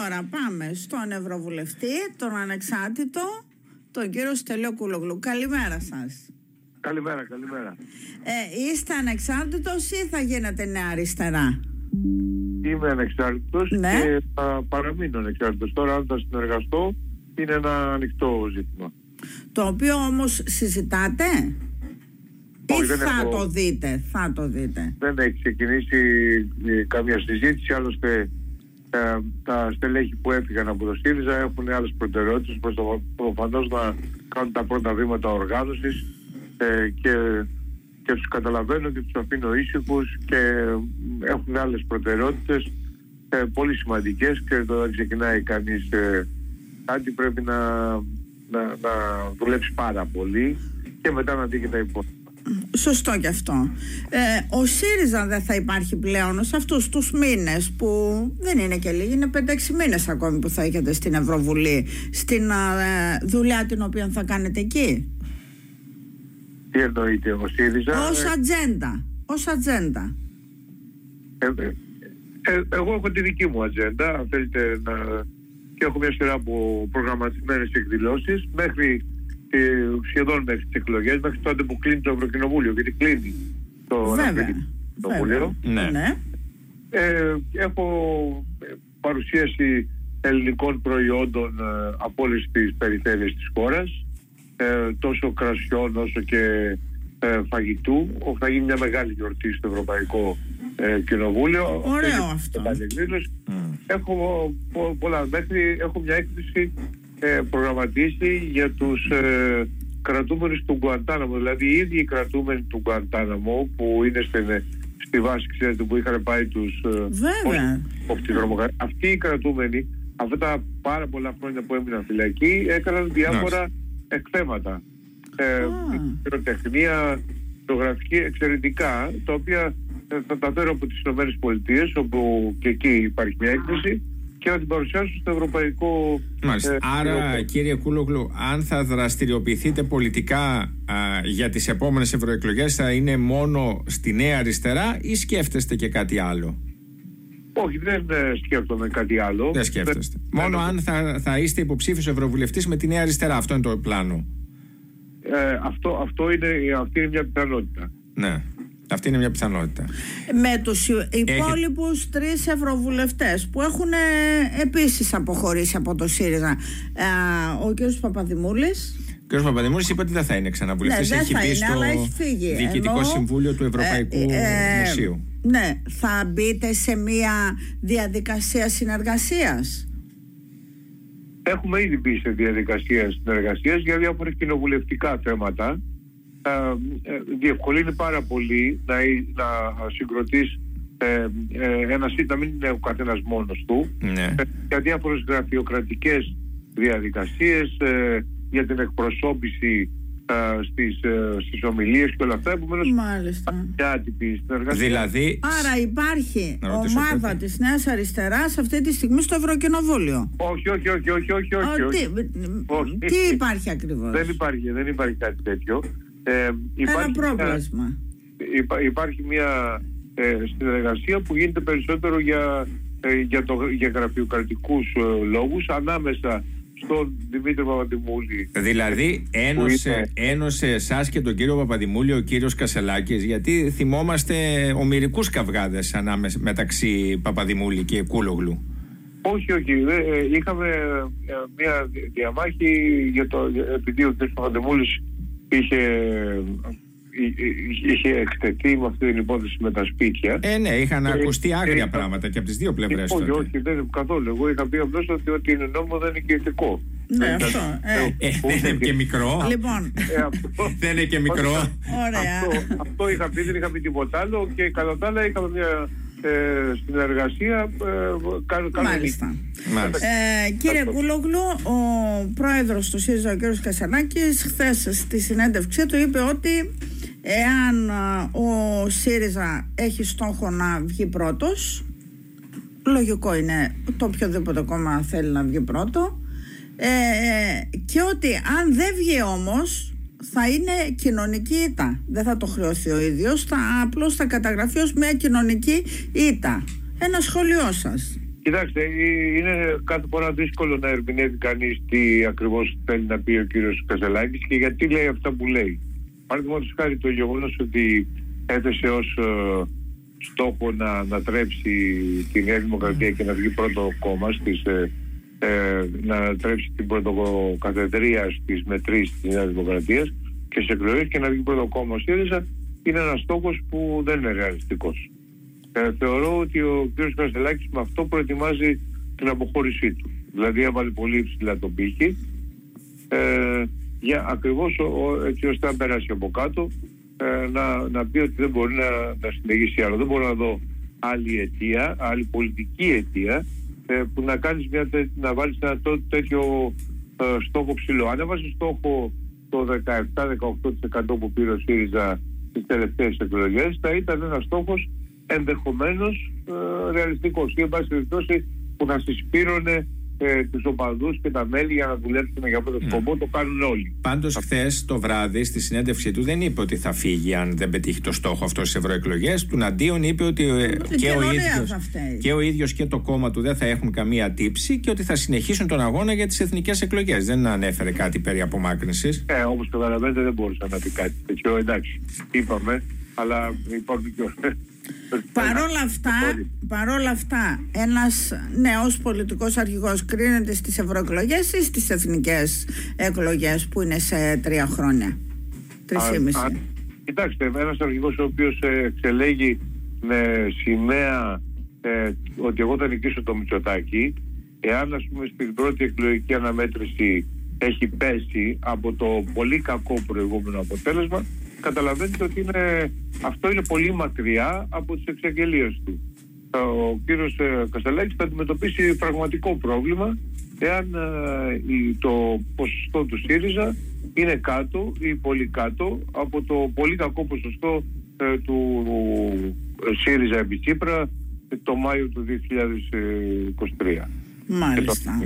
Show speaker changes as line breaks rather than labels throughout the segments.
τώρα πάμε στον Ευρωβουλευτή, τον ανεξάρτητο, τον κύριο Στελίο Κούλογλου. Καλημέρα σας.
Καλημέρα, καλημέρα.
Ε, είστε ανεξάρτητος ή θα γίνετε νέα αριστερά;
Είμαι ανεξάρτητος
Ναι.
και θα παραμείνω ανεξάρτητος. Τώρα αν θα συνεργαστώ είναι ένα ανοιχτό ζήτημα.
Το οποίο όμως συζητάτε; Ή
Όχι, δεν
θα
έχω-
το δείτε, θα το δείτε;
Δεν έχει ξεκινήσει ε, καμία συζήτηση, άλλωστε ε, τα στελέχη που έφυγαν από το ΣΥΡΙΖΑ έχουν άλλες προτεραιότητες προς το προφανώς να κάνουν τα πρώτα βήματα οργάνωσης ε, και, και τους καταλαβαίνω και τους αφήνω ήσυχους και ε, έχουν άλλες προτεραιότητες ε, πολύ σημαντικές και όταν ξεκινάει κανείς ε, κάτι πρέπει να, να, να δουλέψει πάρα πολύ και μετά να δει και τα υπόλοιπα.
Σωστό κι αυτό. Ε, ο ΣΥΡΙΖΑ δεν θα υπάρχει πλέον σε αυτούς τους μήνες που δεν είναι και λίγοι, είναι 5-6 μήνες ακόμη που θα έχετε στην Ευρωβουλή, στην ε, δουλειά την οποία θα κάνετε εκεί.
Τι εννοείται ο ΣΥΡΙΖΑ.
Ως
ε,
ατζέντα. Ως ατζέντα.
Ε, ε, ε, εγώ έχω τη δική μου ατζέντα, αν θέλετε να... και έχω μια σειρά από προγραμματισμένες εκδηλώσεις μέχρι ε, σχεδόν μέχρι τις εκλογές, μέχρι τότε που κλείνει το Ευρωκοινοβούλιο, γιατί κλείνει το
Βέβαια.
Ευρωκοινοβούλιο.
Βέβαια.
Ναι.
ναι.
Ε, έχω ε, παρουσίαση ελληνικών προϊόντων ε, από όλες τις περιφέρειες της χώρας ε, τόσο κρασιών όσο και ε, φαγητού Όπου θα γίνει μια μεγάλη γιορτή στο Ευρωπαϊκό ε, Κοινοβούλιο
Ωραίο
Αυτή είναι
αυτό.
μεγάλη εκδήλωση.
Μμ.
Έχω πο- πολλά μέχρι έχω μια έκθεση ε, προγραμματίσει για τους ε, κρατούμενους του Γκουαντάναμο δηλαδή οι ίδιοι οι κρατούμενοι του Γκουαντάναμο που είναι στην, στη βάση ξέρετε που είχαν πάει τους ε,
Βέβαια.
από τη δρομοκρατία. Αυτοί οι κρατούμενοι, αυτά τα πάρα πολλά χρόνια που έμειναν φυλακοί, έκαναν διάφορα εκθέματα. Ε,
Α.
πυροτεχνία, φωτογραφική, εξαιρετικά, τα οποία ε, θα τα φέρω από τις Ηνωμένες Πολιτείες, όπου και εκεί υπάρχει μια έκθεση, και να την παρουσιάσω στο Ευρωπαϊκό...
Μάλιστα.
ε,
Άρα,
Ευρωπαϊκό.
κύριε Κούλογλου, αν θα δραστηριοποιηθείτε πολιτικά α, για τις επόμενες ευρωεκλογές θα είναι μόνο στη Νέα Αριστερά ή σκέφτεστε και κάτι άλλο;
Όχι, δεν ε, σκέφτομαι κάτι άλλο.
Δεν σκέφτεστε.
Δεν-
Μόνο
δεν-
αν θα, θα είστε υποψήφιος ευρωβουλευτής με τη Νέα Αριστερά. Αυτό είναι το πλάνο.
Ε, αυτό, αυτό είναι, αυτή είναι μια πιθανότητα.
Ναι. Αυτή είναι μια πιθανότητα.
Με τους υπόλοιπους τρεις ευρωβουλευτές που έχουν ε, επίσης αποχωρήσει από το ΣΥΡΙΖΑ. Ε, ο κ. Παπαδημούλης,
Ο κ. Παπαδημούρης είπε ότι δεν θα είναι ξαναβουλευτής.
Ναι, δεν
έχει
θα
μπει
είναι,
στο
αλλά έχει φύγει.
Διοικητικό
Ενώ,
Συμβούλιο του Ευρωπαϊκού
ε, ε,
Μουσείου.
Ναι, θα μπείτε σε μια διαδικασία συνεργασίας;
Έχουμε ήδη μπει σε διαδικασία συνεργασίας για διάφορα κοινοβουλευτικά θέματα. Ε, ε, διευκολύνει πάρα πολύ να, εί- να συγκροτείς ε, ε, ένα σύντ, να μην είναι ο καθένας μόνος του,
Ναι.
ε, για διάφορες γραφειοκρατικές διαδικασίες, ε, για την εκπροσώπηση ε, στις, ε, στις ομιλίες και όλα αυτά. Επομένως,
Μάλιστα.
μια άτυπη συνεργασία.
Δηλαδή,
Άρα υπάρχει
Να ρωτήσω
ομάδα
κάτι.
της Νέας Αριστεράς αυτή τη στιγμή στο Ευρωκοινοβούλιο.
Όχι, όχι, όχι, όχι, όχι, όχι,
Α,
όχι.
τι,
Όχι.
τι υπάρχει ακριβώς;
Δεν υπάρχει, δεν υπάρχει κάτι τέτοιο. Ε,
Ένα
υπάρχει μια-
πρόβλημα.
Υπά- υπάρχει μια ε, συνεργασία που γίνεται περισσότερο για, ε, για, το, για γραφειοκρατικούς ε, λόγους ανάμεσα στον Δημήτρη Παπαδημούλη
Δηλαδή ένωσε,
είναι-
ένωσε εσάς και τον κύριο Παπαδημούλη ο κύριος Κασελάκης, γιατί θυμόμαστε ομοιρικούς καυγάδες ανάμεσα μεταξύ Παπαδημούλη και Κούλογλου.
όχι, όχι. δε- ε, είχαμε ε, μια διαμάχη για το, για- επειδή ο κ. Παπαδημούλης είχε, εί- εί- είχε εκτεθεί με αυτή την υπόθεση με τα σπίτια.
Ε, ναι, είχαν
Ε,
ακουστεί
ε,
άγρια
ε,
πράγματα και από τις δύο πλευρές
όχι,
τότε.
όχι, δεν καθόλου. Εγώ είχα πει απλώς ότι ό,τι είναι νόμο δεν είναι και ηθικό.
Ναι,
Ε,
αυτό. Ε,
Ε, δεν είναι και μικρό.
Λοιπόν,
Ε, αυτό,
Δεν είναι και μικρό.
ωραία.
αυτό, αυτό είχα πει, δεν είχα πει τίποτα άλλο και κατά τα άλλα είχαμε μια ε, συνεργασία ε, κα- κανονική.
Μάλιστα.
Μάλιστα.
Ε, κύριε Κούλογλου, ο πρόεδρος του ΣΥΡΙΖΑ, ο κύριος Κασανάκης, χθες στη συνέντευξή του είπε ότι εάν α, ο ΣΥΡΙΖΑ έχει στόχο να βγει πρώτος, λογικό είναι το οποιοδήποτε κόμμα θέλει να βγει πρώτο, ε, και ότι αν δεν βγει όμως θα είναι κοινωνική ήττα. Δεν θα το χρεώσει ο ίδιος, θα, απλώς θα καταγραφεί ως μια κοινωνική ήττα. Ένα σχόλιο σας.
Κοιτάξτε, ε, είναι κάθε φορά δύσκολο να ερμηνεύει κανείς τι ακριβώς θέλει να πει ο κύριος Καζελάκη και γιατί λέει αυτά που λέει. Παραδείγματος χάρη το γεγονός ότι έθεσε ως ε, στόχο να ανατρέψει τη Νέα Δημοκρατία και να βγει πρώτο κόμμα στις, ε, ε, να ανατρέψει την πρωτοκαθεδρία στις μετρήσεις της Νέας Δημοκρατίας και σε εκλογές και να βγει πρώτο κόμμα ο ΣΥΡΙΖΑ είναι ένας στόχος που δεν είναι ρεαλιστικός. Ε, θεωρώ ότι ο κ. Καστελάκης με αυτό προετοιμάζει την αποχώρησή του. Δηλαδή έβαλε πολύ ψηλά το πύχη ε, για ακριβώς ο, έτσι ώστε να περάσει από κάτω ε, να, να πει ότι δεν μπορεί να, να συνεχίσει άλλο. Δεν μπορώ να δω άλλη αιτία, άλλη πολιτική αιτία ε, που να κάνεις μια, να βάλεις ένα τέτοιο ε, στόχο ψηλό. Αν έβαζες στόχο το 17-18% που πήρε ο ΣΥΡΙΖΑ στις τελευταίες εκλογές θα ήταν ένας στόχος ενδεχομένως ε, ρεαλιστικός ή εν πάση περιπτώσει που να συσπήρωνε ε, τους οπαδούς και τα μέλη για να δουλέψουν για αυτό το σκοπό. Ναι. Το κάνουν όλοι.
Πάντως, χθες το βράδυ στη συνέντευξή του δεν είπε ότι θα φύγει αν δεν πετύχει το στόχο αυτό στις ευρωεκλογές. Του αντίον είπε ότι ε, και, ο ίδιος, και ο ίδιος και το κόμμα του δεν θα έχουν καμία τύψη και ότι θα συνεχίσουν τον αγώνα για τις εθνικές εκλογές. Δεν ανέφερε κάτι περί απομάκρυνσης.
Ε, όπως καταλαβαίνετε, δεν μπορούσα να πει κάτι τέτοιο. Εντάξει, είπαμε, αλλά υπάρχουν και
Παρόλα αυτά, παρόλα αυτά, ένας νέος πολιτικός αρχηγός κρίνεται στις ευρωεκλογές ή στις εθνικές εκλογές που είναι σε τρία χρόνια, τρισήμιση.
Κοιτάξτε, ένας αρχηγός ο οποίος ε, εξελέγει με σημαία ε, ότι εγώ θα νικήσω το Μητσοτάκι, εάν ας πούμε στην πρώτη εκλογική αναμέτρηση έχει πέσει από το πολύ κακό προηγούμενο αποτέλεσμα, καταλαβαίνετε ότι είναι, αυτό είναι πολύ μακριά από τις εξαγγελίες του. Ο κύριος ε, Καστελάκης θα αντιμετωπίσει πραγματικό πρόβλημα εάν ε, το ποσοστό του ΣΥΡΙΖΑ είναι κάτω ή πολύ κάτω από το πολύ κακό ποσοστό ε, του ΣΥΡΙΖΑ επί Τσίπρα το Μάιο του 2023.
Μάλιστα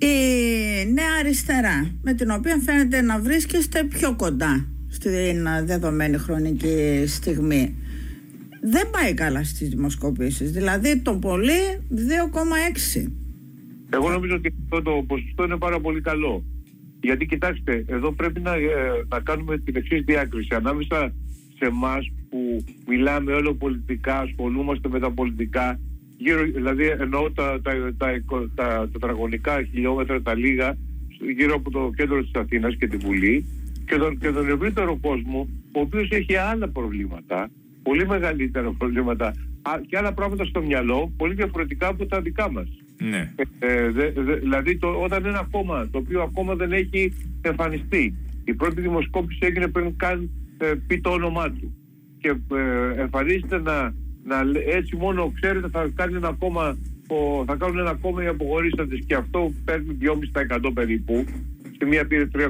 η Νέα Αριστερά με την οποία φαίνεται να βρίσκεστε πιο κοντά στην δεδομένη χρονική στιγμή. Δεν πάει καλά στις δημοσκοπήσεις δηλαδή το πολύ 2,6
Εγώ νομίζω ότι αυτό το ποσοστό είναι πάρα πολύ καλό. Γιατί κοιτάξτε εδώ πρέπει να, ε, να κάνουμε την εξής διάκριση. Ανάμεσα σε εμάς που μιλάμε όλο πολιτικά ασχολούμαστε με τα πολιτικά γύρω, δηλαδή εννοώ τα, τα, τα, τα, τετραγωνικά χιλιόμετρα, τα λίγα, γύρω από το κέντρο της Αθήνας και τη Βουλή και τον, και τον ευρύτερο κόσμο, ο οποίος έχει άλλα προβλήματα, πολύ μεγαλύτερα προβλήματα και άλλα πράγματα στο μυαλό, πολύ διαφορετικά από τα δικά μας.
Ναι.
Ε, ε δε, δε, δηλαδή το, όταν ένα κόμμα το οποίο ακόμα δεν έχει εμφανιστεί, η πρώτη δημοσκόπηση έγινε πριν καν ε, πει το όνομά του και ε, εμφανίζεται να να, έτσι μόνο ξέρετε θα κάνει ένα κόμμα θα κάνουν ένα κόμμα οι αποχωρήσαντες και αυτό παίρνει 2,5% περίπου στη μία πήρε 3,2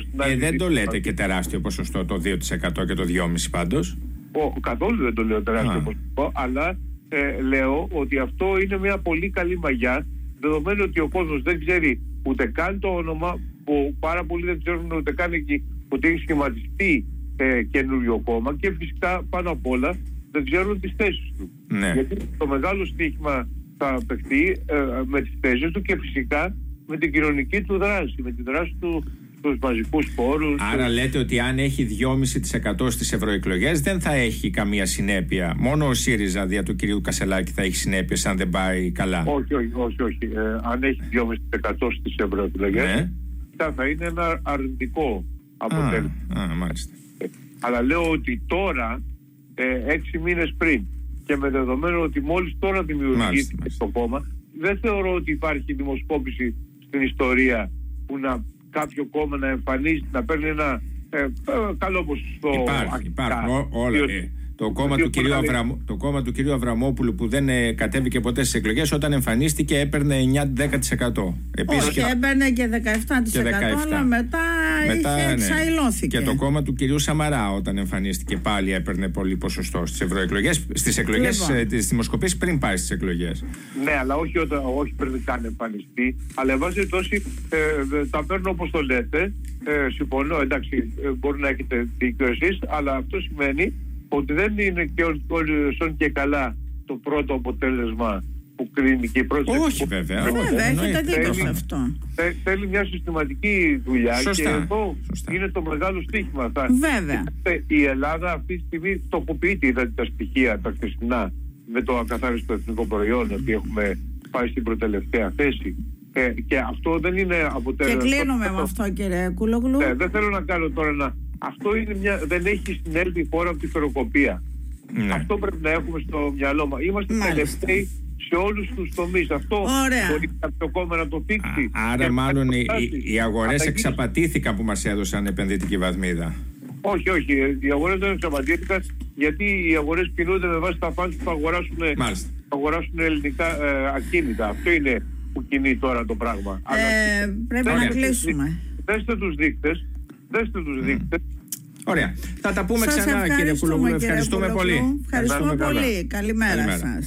στην
άλλη. Ε, δεν το λέτε και τεράστιο ποσοστό το 2% και το 2,5% πάντως;
Ο, καθόλου δεν το λέω τεράστιο ποσοστό, αλλά ε, λέω ότι αυτό είναι μια πολύ καλή μαγιά δεδομένου ότι ο κόσμος δεν ξέρει ούτε καν το όνομα που πάρα πολλοί δεν ξέρουν ούτε καν εκεί ότι έχει σχηματιστεί ε, καινούριο κόμμα και φυσικά πάνω απ' όλα δεν ξέρουν τις θέσεις του.
Ναι.
Γιατί το μεγάλο στοίχημα θα παιχτεί ε, με τις θέσεις του και φυσικά με την κοινωνική του δράση, με τη δράση του στους μαζικούς πόρους.
Άρα λέτε ότι αν έχει 2,5% στις ευρωεκλογές δεν θα έχει καμία συνέπεια. Μόνο ο ΣΥΡΙΖΑ δια του κυρίου Κασελάκη θα έχει συνέπειες αν δεν πάει καλά.
Όχι, όχι, όχι. όχι. Ε, αν έχει 2,5% στις ευρωεκλογές ναι. θα είναι ένα αρνητικό αποτέλεσμα.
Α, μάλιστα.
Ε, αλλά λέω ότι τώρα ε, έξι μήνες πριν και με δεδομένο ότι μόλις τώρα δημιουργήθηκε το κόμμα δεν θεωρώ ότι υπάρχει δημοσκόπηση στην ιστορία που να κάποιο κόμμα να εμφανίζει, να παίρνει ένα ε, ε καλό ποσοστό.
Υπάρχει, υπάρχει. Όλα. Ε, το κόμμα, του κυρίου Αβραμ... το κόμμα του κυρίου Αβραμόπουλου που δεν ε, κατέβηκε ποτέ στις εκλογές, όταν εμφανίστηκε έπαιρνε 9-10%.
Επίσης Όχι, και... έμπαινε και 17%, και 17%, αλλά μετά, μετά είχε ναι. εξαϊλώθηκε.
Και το κόμμα του κυρίου Σαμαρά, όταν εμφανίστηκε πάλι, έπαιρνε πολύ ποσοστό στις ευρωεκλογές, στις εκλογές λοιπόν. ε, τη δημοσκοπή πριν πάει στις εκλογές.
Ναι, αλλά όχι, όταν, όχι πριν καν εμφανιστεί. Αλλά εν πάση περιπτώσει ε, τα παίρνω όπως το λέτε. Ε, συμφωνώ, εντάξει, ε, μπορεί να έχετε δίκιο εσείς, αλλά αυτό σημαίνει ότι δεν είναι και όλοι και καλά το πρώτο αποτέλεσμα που κρίνει και η πρώτη
Όχι βέβαια.
Βέβαια, έχετε δίκιο σε αυτό.
Θέλει μια συστηματική δουλειά
Σωστά.
και εδώ
Σωστά.
είναι το μεγάλο στίχημα. Θα-
Βέβαια.
Η Ελλάδα αυτή τη στιγμή τοποποιείται, είδατε τα στοιχεία τα χθεσινά με το ακαθάριστο εθνικό προϊόν ότι έχουμε πάει στην προτελευταία θέση. Ε, και αυτό δεν είναι
Και
αποτέλεσμα.
κλείνουμε με αυτό κύριε Κούλογλου.
Ναι, δεν θέλω να κάνω τώρα να. Αυτό είναι μια, δεν έχει συνέλθει η χώρα από τη φεροκοπία.
Ναι.
Αυτό πρέπει να έχουμε στο μυαλό μας. Είμαστε
Μάλιστα.
τελευταίοι σε όλους τους τομείς. Αυτό
Ωραία.
μπορεί κάποιο κόμμα να το θίξει.
Α, Άρα
Και
μάλλον οι,
να
οι, οι αγορές
Αλλά
εξαπατήθηκαν που μας έδωσαν επενδυτική βαθμίδα.
Όχι, όχι. Οι αγορές δεν εξαπατήθηκαν γιατί οι αγορές κινούνται με βάση τα φάνη που θα αγοράσουν,
Μάλιστα.
θα αγοράσουν ελληνικά ε, ακίνητα. Αυτό είναι που κινεί τώρα το πράγμα.
Ε, πρέπει
Ωραία.
να κλείσουμε.
Δέστε τους δείκτες. Δέστε τους δείκτες.
Ωραία. Θα τα πούμε
Σας
ξανά κύριε
ευχαριστούμε,
Κουλογλου.
κύριε
Ευχαριστούμε
Κουλογλου.
πολύ.
Ευχαριστούμε
Ευχαριστούμε
πολύ. Καλημέρα
Καλημέρα.
σας.